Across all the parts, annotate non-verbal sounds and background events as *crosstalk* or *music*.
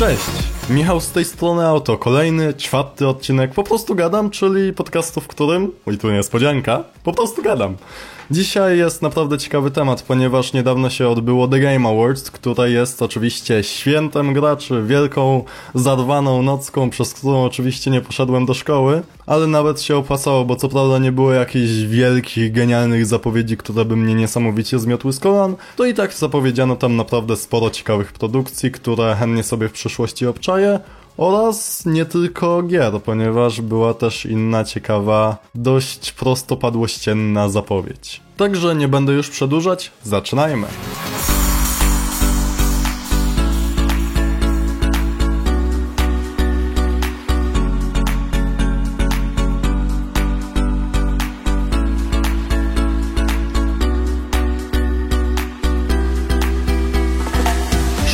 Cześć! Michał z tej strony Auto. Kolejny, czwarty odcinek Po prostu gadam, czyli podcastu, w którym, i tu niespodzianka, po prostu gadam. Dzisiaj jest naprawdę ciekawy temat, ponieważ niedawno się odbyło The Game Awards, które jest oczywiście świętem graczy, wielką, zarwaną nocką, przez którą oczywiście nie poszedłem do szkoły, ale nawet się opłacało, bo co prawda nie było jakichś wielkich, genialnych zapowiedzi, które by mnie niesamowicie zmiotły z kolan, to i tak zapowiedziano tam naprawdę sporo ciekawych produkcji, które chętnie sobie w przyszłości obczaję, oraz nie tylko gier, ponieważ była też inna ciekawa, dość prostopadłościenna zapowiedź. Także nie będę już przedłużać, zaczynajmy!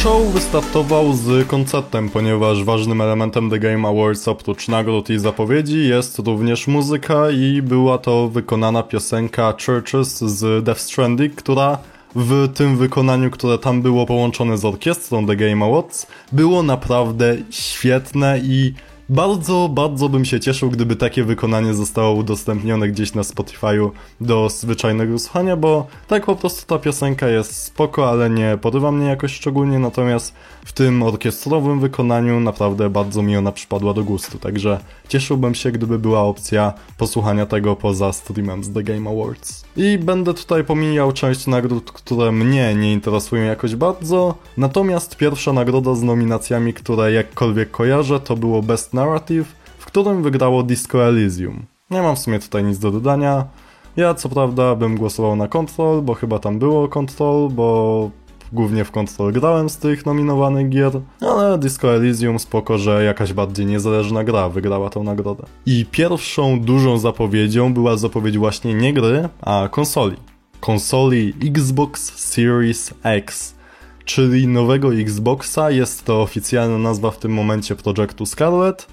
Show wystartował z koncertem, ponieważ ważnym elementem The Game Awards oprócz nagród i zapowiedzi jest również muzyka i była to wykonana piosenka Churches z Death Stranding, która w tym wykonaniu, które tam było połączone z orkiestrą The Game Awards, było naprawdę świetne i bardzo, bardzo bym się cieszył, gdyby takie wykonanie zostało udostępnione gdzieś na Spotify'u do zwyczajnego słuchania, bo tak po prostu ta piosenka jest spoko, ale nie porywa mnie jakoś szczególnie, natomiast w tym orkiestrowym wykonaniu naprawdę bardzo mi ona przypadła do gustu, także cieszyłbym się, gdyby była opcja posłuchania tego poza streamem z The Game Awards. I będę tutaj pomijał część nagród, które mnie nie interesują jakoś bardzo, natomiast pierwsza nagroda z nominacjami, które jakkolwiek kojarzę, to było Best Narrative, w którym wygrało Disco Elysium. Nie mam w sumie tutaj nic do dodania. Ja co prawda bym głosował na Control, bo chyba tam było Control, bo głównie w Control grałem z tych nominowanych gier, ale Disco Elysium spoko, że jakaś bardziej niezależna gra wygrała tą nagrodę. I pierwszą dużą zapowiedzią była zapowiedź właśnie nie gry, a konsoli. Konsoli Xbox Series X, czyli nowego Xboxa, jest to oficjalna nazwa w tym momencie projektu Scarlet,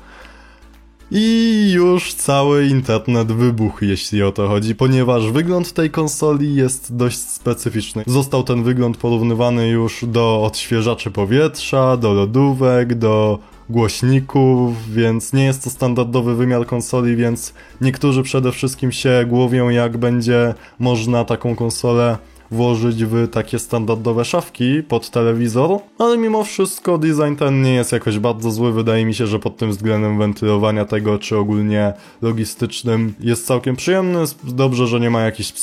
i już cały internet wybuchł, jeśli o to chodzi, ponieważ wygląd tej konsoli jest dość specyficzny. Został ten wygląd porównywany już do odświeżaczy powietrza, do lodówek, do głośników, więc nie jest to standardowy wymiar konsoli, więc niektórzy przede wszystkim się głowią, jak będzie można taką konsolę włożyć w takie standardowe szafki pod telewizor, ale mimo wszystko design ten nie jest jakoś bardzo zły. Wydaje mi się, że pod tym względem wentylowania tego, czy ogólnie logistycznym jest całkiem przyjemny. Dobrze, że nie ma jakichś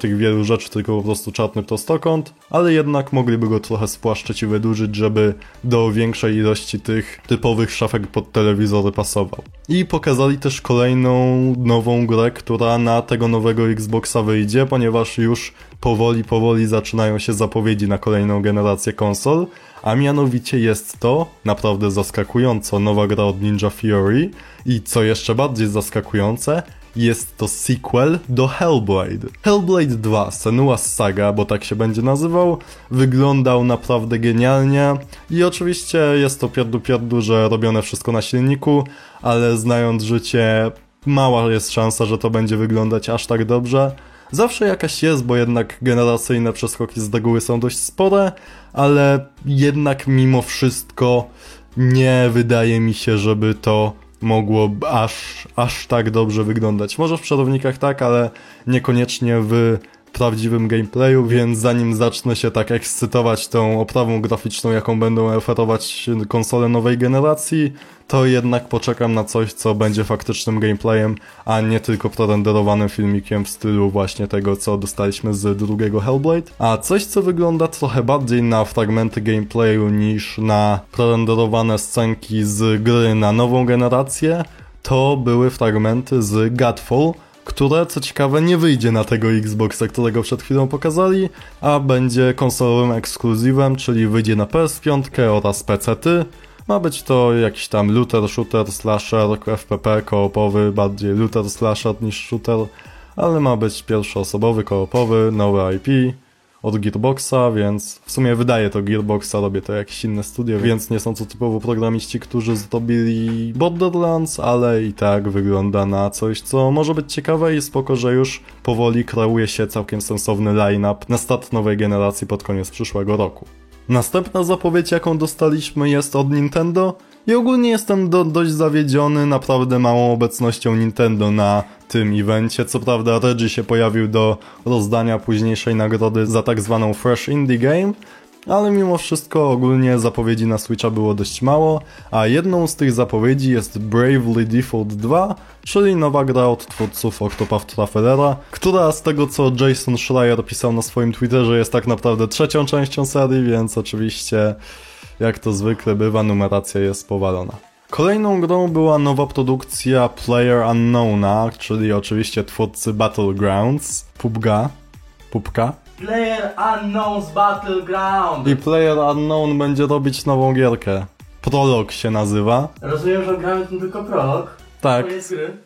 tych wielu rzeczy, tylko po prostu czarny prostokąt, ale jednak mogliby go trochę spłaszczyć i wydłużyć, żeby do większej ilości tych typowych szafek pod telewizory pasował. I pokazali też kolejną nową grę, która na tego nowego Xboxa wyjdzie, ponieważ już powoli, powoli zaczynają się zapowiedzi na kolejną generację konsol, a mianowicie jest to naprawdę zaskakująco nowa gra od Ninja Fury i co jeszcze bardziej zaskakujące, jest to sequel do Hellblade. Hellblade 2, Senua's Saga, bo tak się będzie nazywał, wyglądał naprawdę genialnie i oczywiście jest to pierdu pierdu, że robione wszystko na silniku, ale znając życie, mała jest szansa, że to będzie wyglądać aż tak dobrze. Zawsze jakaś jest, bo jednak generacyjne przeskoki z reguły są dość spore, ale jednak mimo wszystko nie wydaje mi się, żeby to mogło aż, aż tak dobrze wyglądać. Może w przerownikach tak, ale niekoniecznie w prawdziwym gameplayu, więc zanim zacznę się tak ekscytować tą oprawą graficzną, jaką będą oferować konsole nowej generacji, to jednak poczekam na coś, co będzie faktycznym gameplayem, a nie tylko prerenderowanym filmikiem w stylu właśnie tego, co dostaliśmy z drugiego Hellblade. A coś, co wygląda trochę bardziej na fragmenty gameplayu niż na prerenderowane scenki z gry na nową generację, to były fragmenty z Godfall, które co ciekawe nie wyjdzie na tego Xboxa, którego przed chwilą pokazali, a będzie konsolowym ekskluzywem, czyli wyjdzie na PS5 oraz PC-ty. Ma być to jakiś tam looter, shooter, slasher, FPP, koopowy, bardziej looter, slasher niż shooter, ale ma być pierwszoosobowy, koopowy, nowy IP od Gearboxa, więc w sumie wydaje to Gearboxa, robię to jakieś inne studio, więc nie są to typowo programiści, którzy zrobili Borderlands, ale i tak wygląda na coś, co może być ciekawe i spoko, że już powoli kreuje się całkiem sensowny line-up na start nowej generacji pod koniec przyszłego roku. Następna zapowiedź, jaką dostaliśmy, jest od Nintendo. I ogólnie jestem do, dość zawiedziony naprawdę małą obecnością Nintendo na tym evencie. Co prawda Reggie się pojawił do rozdania późniejszej nagrody za tak zwaną Fresh Indie Game, ale mimo wszystko ogólnie zapowiedzi na Switcha było dość mało, a jedną z tych zapowiedzi jest Bravely Default 2, czyli nowa gra od twórców Octopath Travelera, która z tego co Jason Schreier pisał na swoim Twitterze jest tak naprawdę trzecią częścią serii, więc oczywiście jak to zwykle bywa numeracja jest powalona. Kolejną grą była nowa produkcja Player Unknowna, czyli oczywiście twórcy Battlegrounds, PUBG, PUBG, Player Unknown's Battleground. I Player Unknown będzie robić nową gierkę. Prolog się nazywa. Rozumiem, że gramy tym tylko prolog. Tak,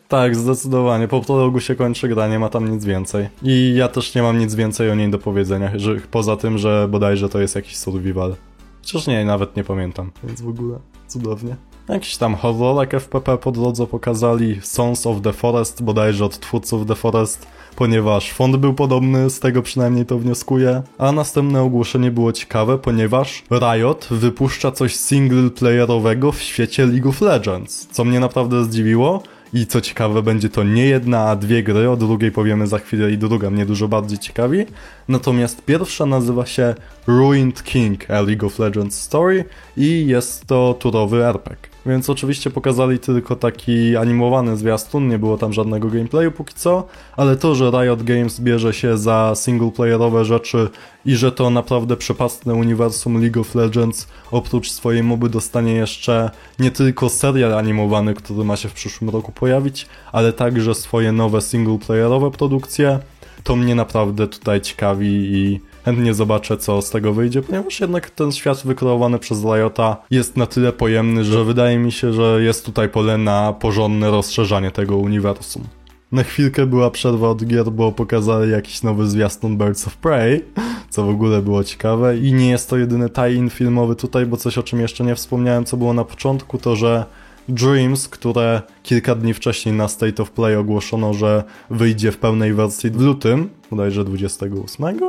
tak, zdecydowanie. Po prologu się kończy gra, nie ma tam nic więcej. I ja też nie mam nic więcej o niej do powiedzenia, że, poza tym, że bodajże to jest jakiś survival. Chociaż nie, nawet nie pamiętam, więc w ogóle cudownie. Jakiś tam horrorek FPP po drodze pokazali, Sons of the Forest, bodajże od twórców The Forest, ponieważ font był podobny, z tego przynajmniej to wnioskuję. A następne ogłoszenie było ciekawe, ponieważ Riot wypuszcza coś single playerowego w świecie League of Legends, co mnie naprawdę zdziwiło. I co ciekawe, będzie to nie jedna, a dwie gry, o drugiej powiemy za chwilę i druga mnie dużo bardziej ciekawi. Natomiast pierwsza nazywa się Ruined King, a League of Legends Story i jest to turowy RPG. Więc oczywiście pokazali tylko taki animowany zwiastun, nie było tam żadnego gameplayu póki co, ale to, że Riot Games bierze się za singleplayerowe rzeczy i że to naprawdę przepastne uniwersum League of Legends oprócz swojej moby dostanie jeszcze nie tylko serial animowany, który ma się w przyszłym roku pojawić, ale także swoje nowe singleplayerowe produkcje, to mnie naprawdę tutaj ciekawi i chętnie zobaczę, co z tego wyjdzie, ponieważ jednak ten świat wykreowany przez Riota jest na tyle pojemny, że wydaje mi się, że jest tutaj pole na porządne rozszerzanie tego uniwersum. Na chwilkę była przerwa od gier, bo pokazali jakiś nowy zwiastun Birds of Prey, co w ogóle było ciekawe. I nie jest to jedyny tie-in filmowy tutaj, bo coś o czym jeszcze nie wspomniałem, co było na początku, to że Dreams, które kilka dni wcześniej na State of Play ogłoszono, że wyjdzie w pełnej wersji w lutym, bodajże 28?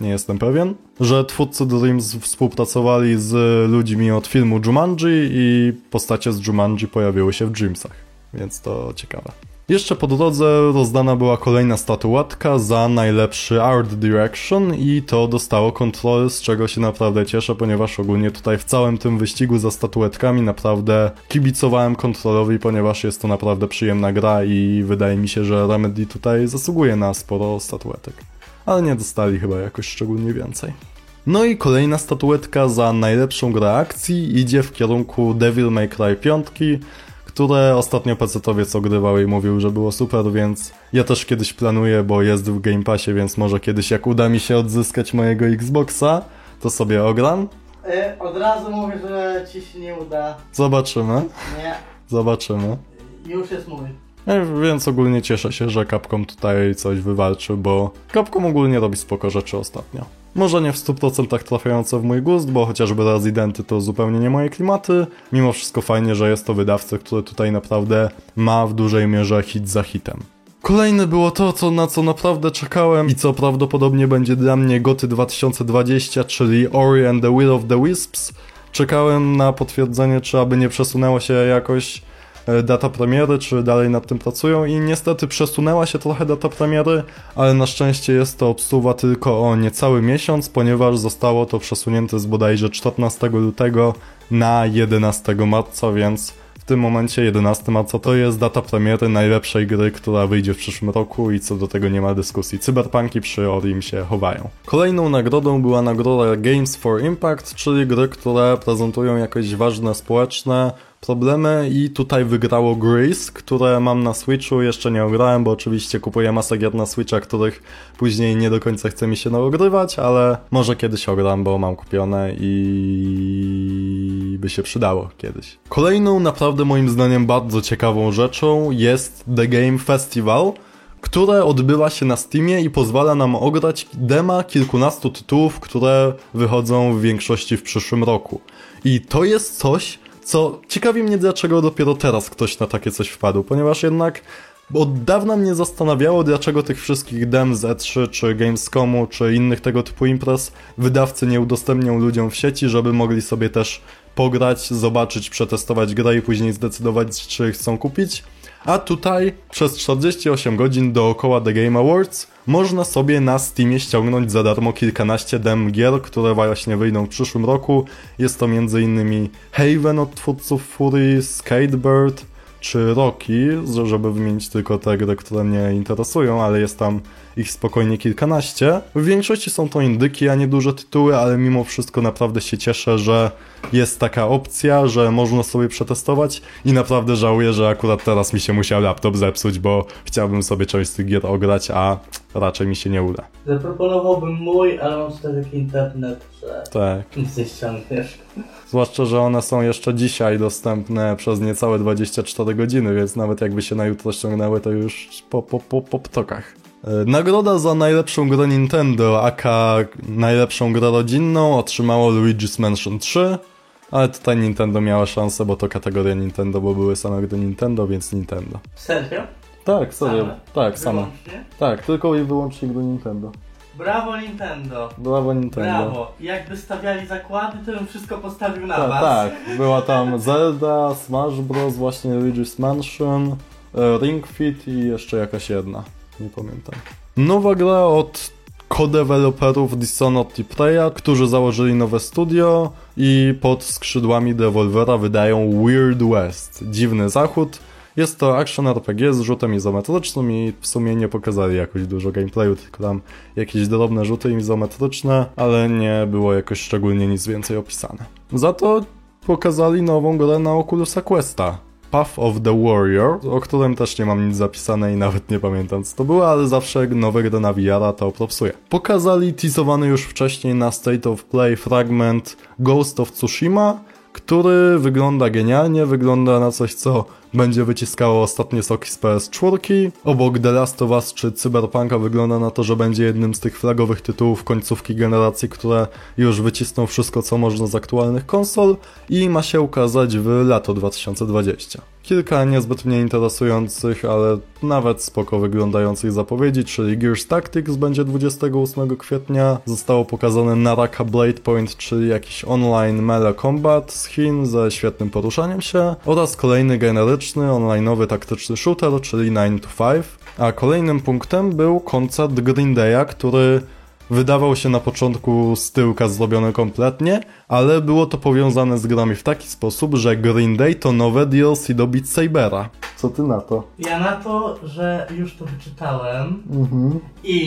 Nie jestem pewien, że twórcy Dreams współpracowali z ludźmi od filmu Jumanji i postacie z Jumanji pojawiły się w Dreamsach, więc to ciekawe. Jeszcze po drodze rozdana była kolejna statuetka za najlepszy Art Direction i to dostało kontrolę, z czego się naprawdę cieszę, ponieważ ogólnie tutaj w całym tym wyścigu za statuetkami naprawdę kibicowałem kontrolowi, ponieważ jest to naprawdę przyjemna gra i wydaje mi się, że Remedy tutaj zasługuje na sporo statuetek. Ale nie dostali chyba jakoś szczególnie więcej. No i kolejna statuetka za najlepszą grę akcji idzie w kierunku Devil May Cry 5, które ostatnio pecetowiec ogrywał i mówił, że było super, więc ja też kiedyś planuję, bo jest w Game Passie, więc może kiedyś jak uda mi się odzyskać mojego Xboxa, to sobie ogram. Y, od razu mówię, że ci się nie uda. Zobaczymy, Nie. zobaczymy. Już jest mój. E, Więc ogólnie cieszę się, że Capcom tutaj coś wywalczy, bo Capcom ogólnie robi spoko rzeczy ostatnio. Może nie w 100% trafiające w mój gust, bo chociażby Residenty to zupełnie nie moje klimaty. Mimo wszystko fajnie, że jest to wydawca, który tutaj naprawdę ma w dużej mierze hit za hitem. Kolejne było to, co, na co naprawdę czekałem i co prawdopodobnie będzie dla mnie Goty 2020, czyli Ori and the Will of the Wisps. Czekałem na potwierdzenie, czy aby nie przesunęło się jakoś data premiery, czy dalej nad tym pracują i niestety przesunęła się trochę data premiery, ale na szczęście jest to obsuwa tylko o niecały miesiąc, ponieważ zostało to przesunięte z bodajże 14 lutego na 11 marca, więc w tym momencie 11 marca to jest data premiery najlepszej gry, która wyjdzie w przyszłym roku i co do tego nie ma dyskusji. Cyberpunki przy Orim się chowają. Kolejną nagrodą była nagroda Games for Impact, czyli gry, które prezentują jakieś ważne społeczne problemy i tutaj wygrało Grease, które mam na Switchu, jeszcze nie ograłem, bo oczywiście kupuję masę gier na Switcha, których później nie do końca chce mi się naogrywać, ale może kiedyś ogram, bo mam kupione i by się przydało kiedyś. Kolejną naprawdę moim zdaniem bardzo ciekawą rzeczą jest The Game Festival, które odbywa się na Steamie i pozwala nam ograć dema kilkunastu tytułów, które wychodzą w większości w przyszłym roku. I to jest coś, co ciekawi mnie dlaczego dopiero teraz ktoś na takie coś wpadł, ponieważ jednak od dawna mnie zastanawiało, dlaczego tych wszystkich dem z E3, czy Gamescomu, czy innych tego typu imprez wydawcy nie udostępnią ludziom w sieci, żeby mogli sobie też pograć, zobaczyć, przetestować grę i później zdecydować, czy chcą kupić. A tutaj przez 48 godzin dookoła The Game Awards można sobie na Steamie ściągnąć za darmo kilkanaście dem gier, które właśnie wyjdą w przyszłym roku. Jest to m.in. Haven od twórców Fury, Skatebird, czy Rocky, żeby wymienić tylko te gry, które mnie interesują, ale jest tam ich spokojnie kilkanaście. W większości są to indyki, a nie duże tytuły, ale mimo wszystko naprawdę się cieszę, że jest taka opcja, że można sobie przetestować i naprawdę żałuję, że akurat teraz mi się musiał laptop zepsuć, bo chciałbym sobie część z tych gier ograć, a raczej mi się nie uda. Zaproponowałbym mój, ale mam tutaj taki internet, że Tak. nic nie ściągniesz. Zwłaszcza, że one są jeszcze dzisiaj dostępne przez niecałe 24 godziny, więc nawet jakby się na jutro ściągnęły, to już po, po, po, po ptokach. E, Nagroda za najlepszą grę Nintendo, aka najlepszą grę rodzinną otrzymało Luigi's Mansion 3, ale tutaj Nintendo miała szansę, bo to kategoria Nintendo, bo były same gry Nintendo, więc Nintendo. Serio? Tak, serio. Same? Tak, same. Wyłącznie? Tak, tylko i wyłącznie gry Nintendo. Brawo Nintendo. Brawo Nintendo. Brawo. Jakby stawiali zakłady, to bym wszystko postawił na Tak, was. tak. *laughs* Była tam Zelda, Smash Bros, właśnie Luigi's Mansion, e, Ring Fit i jeszcze jakaś jedna. Nie pamiętam. Nowa gra od co-developerów Dishonored i Preya, którzy założyli nowe studio i pod skrzydłami Devolvera wydają Weird West, Dziwny Zachód. Jest to action RPG z rzutem izometrycznym i w sumie nie pokazali jakoś dużo gameplayu, tylko tam jakieś drobne rzuty izometryczne, ale nie było jakoś szczególnie nic więcej opisane. Za to pokazali nową grę na Oculusa Questa. Path of the Warrior, o którym też nie mam nic zapisane i nawet nie pamiętam co to było, ale zawsze nowe gry na VR to propsuje. Pokazali teasowany już wcześniej na State of Play fragment Ghost of Tsushima, który wygląda genialnie, wygląda na coś, co będzie wyciskało ostatnie soki z PS4. Obok The Last of Us czy Cyberpunka wygląda na to, że będzie jednym z tych flagowych tytułów końcówki generacji, które już wycisną wszystko, co można z aktualnych konsol i ma się ukazać w lato 2020. Kilka niezbyt mnie interesujących, ale nawet spoko wyglądających zapowiedzi, czyli Gears Tactics będzie 28 kwietnia. Zostało pokazane Naraka Blade Point, czyli jakiś online melee combat z Chin ze świetnym poruszaniem się oraz kolejny generyczny, online'owy taktyczny shooter, czyli 9 to 5. A kolejnym punktem był koncert Green Day'a, który wydawał się na początku z tyłka zrobiony kompletnie, ale było to powiązane z grami w taki sposób, że Green Day to nowe DLC do Beat Sabera. Co ty na to? Ja na to, że już to wyczytałem Mhm. i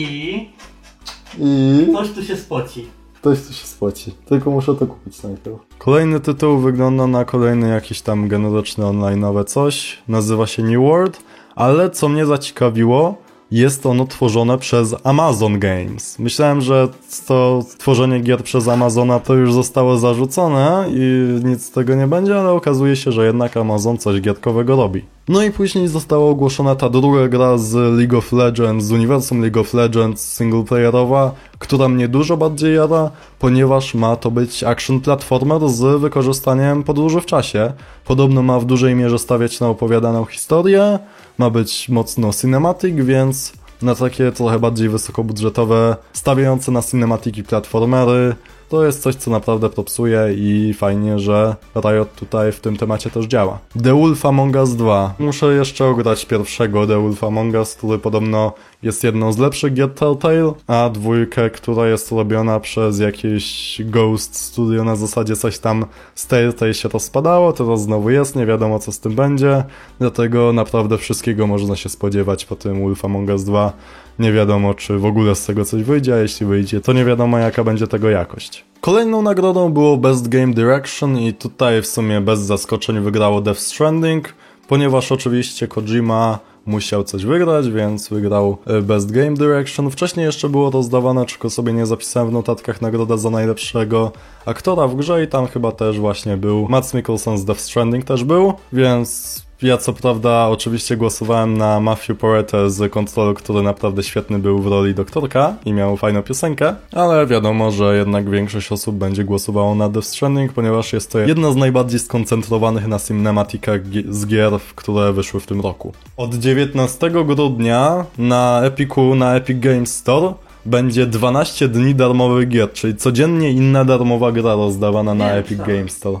I... ktoś tu się spoci. Ktoś tu się spoci. Tylko muszę to kupić najpierw. Kolejny tytuł wygląda na kolejny jakiś tam generyczny online'owe coś. Nazywa się New World, ale co mnie zaciekawiło, jest ono tworzone przez Amazon Games. Myślałem, że to tworzenie gier przez Amazona to już zostało zarzucone i nic z tego nie będzie, ale okazuje się, że jednak Amazon coś gierkowego robi. No i później została ogłoszona ta druga gra z League of Legends, z uniwersum League of Legends singleplayerowa, która mnie dużo bardziej jara, ponieważ ma to być action platformer z wykorzystaniem podróży w czasie. Podobno ma w dużej mierze stawiać na opowiadaną historię, ma być mocno cinematic, więc na takie trochę bardziej wysokobudżetowe, stawiające na cinematiki platformery, to jest coś, co naprawdę propsuje i fajnie, że Riot tutaj w tym temacie też działa. The Wolf Among Us 2. Muszę jeszcze ograć pierwszego The Wolf Among Us, który podobno jest jedną z lepszych gier Telltale, a dwójkę, która jest robiona przez jakieś Ghost Studio na zasadzie coś tam z Telltale się rozpadało, teraz znowu jest, nie wiadomo co z tym będzie, dlatego naprawdę wszystkiego można się spodziewać po tym Wolf Among Us 2. Nie wiadomo, czy w ogóle z tego coś wyjdzie, a jeśli wyjdzie, to nie wiadomo jaka będzie tego jakość. Kolejną nagrodą było Best Game Direction i tutaj w sumie bez zaskoczeń wygrało Death Stranding, ponieważ oczywiście Kojima musiał coś wygrać, więc wygrał e, Best Game Direction. Wcześniej jeszcze było rozdawane, czego sobie nie zapisałem w notatkach, nagroda za najlepszego aktora w grze i tam chyba też właśnie był Matt Mikkelsen z Death Stranding też był, więc Ja co prawda oczywiście głosowałem na Matthew Poretę z Control, który naprawdę świetny był w roli doktorka i miał fajną piosenkę, ale wiadomo, że jednak większość osób będzie głosowało na Death Stranding, ponieważ jest to jedna z najbardziej skoncentrowanych na cinematikach z gier, które wyszły w tym roku. Od 19 grudnia na Epiku, na Epic Games Store będzie 12 dni darmowych gier, czyli codziennie inna darmowa gra rozdawana na Epic. Games Store.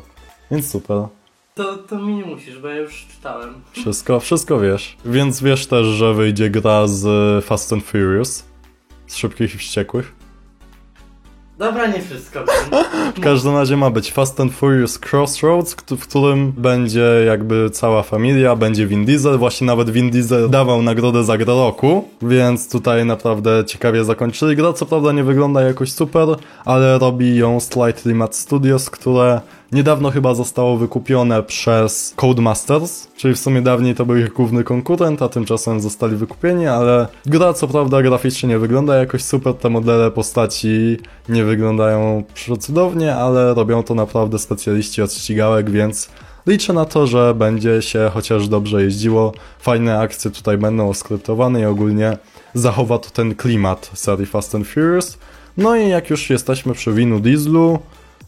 Więc super. To, to mi nie musisz, bo ja już czytałem. Wszystko, wszystko wiesz. Więc wiesz też, że wyjdzie gra z Fast and Furious. Z Szybkich i Wściekłych. Dobra, nie wszystko. *laughs* W każdym razie ma być Fast and Furious Crossroads, w którym będzie jakby cała familia, będzie Vin Diesel. Właśnie nawet Vin Diesel dawał nagrodę za grę roku, więc tutaj naprawdę ciekawie zakończyli. Gra co prawda nie wygląda jakoś super, ale robi ją Slightly Mad Studios, które niedawno chyba zostało wykupione przez Codemasters, czyli w sumie dawniej to był ich główny konkurent, a tymczasem zostali wykupieni, ale gra co prawda graficznie nie wygląda jakoś super, te modele postaci nie wyglądają przecudownie, ale robią to naprawdę specjaliści od ścigałek, więc liczę na to, że będzie się chociaż dobrze jeździło, fajne akcje tutaj będą oskryptowane i ogólnie zachowa to ten klimat serii Fast and Furious. No i jak już jesteśmy przy winu Dieslu,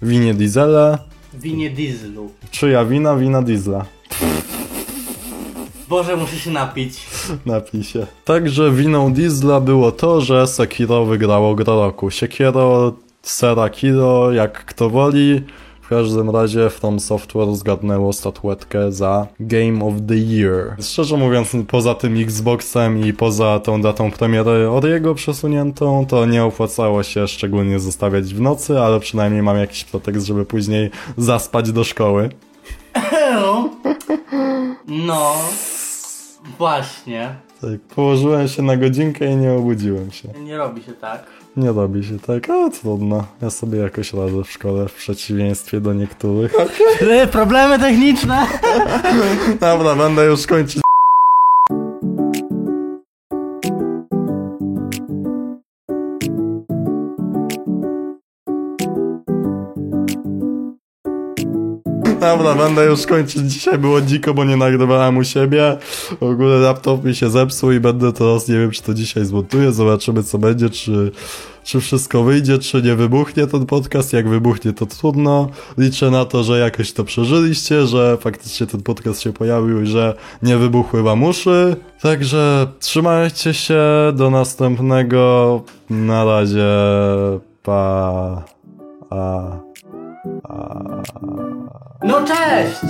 winie Diesele, Winie dieslu. Czyja wina? Wina Diesla. Boże, muszę się napić. Napij się. Także winą Diesla było to, że Sekiro wygrało grę roku. Sekiro, Sera Kiro, jak kto woli. W każdym razie From Software zgadnęło statuetkę za Game of the Year. Szczerze mówiąc, poza tym Xboxem i poza tą datą premiery Oriego przesuniętą, to nie opłacało się szczególnie zostawiać w nocy, ale przynajmniej mam jakiś pretekst, żeby później zaspać do szkoły. No. Właśnie. Tak, położyłem się na godzinkę i nie obudziłem się. Nie robi się tak. Nie robi się tak, ale trudno. Ja sobie jakoś radzę w szkole, w przeciwieństwie do niektórych. Problemy techniczne. Dobra, będę już kończyć. Dobra, będę już kończyć. Dzisiaj było dziko, bo nie nagrywałem u siebie. W ogóle laptop mi się zepsuł i będę teraz, nie wiem czy to dzisiaj zmontuję. Zobaczymy co będzie, czy, czy wszystko wyjdzie, czy nie wybuchnie ten podcast. Jak wybuchnie to trudno. Liczę na to, że jakoś to przeżyliście, że faktycznie ten podcast się pojawił i że nie wybuchły wam uszy. Także trzymajcie się, do następnego. Na razie, pa. A. No cześć!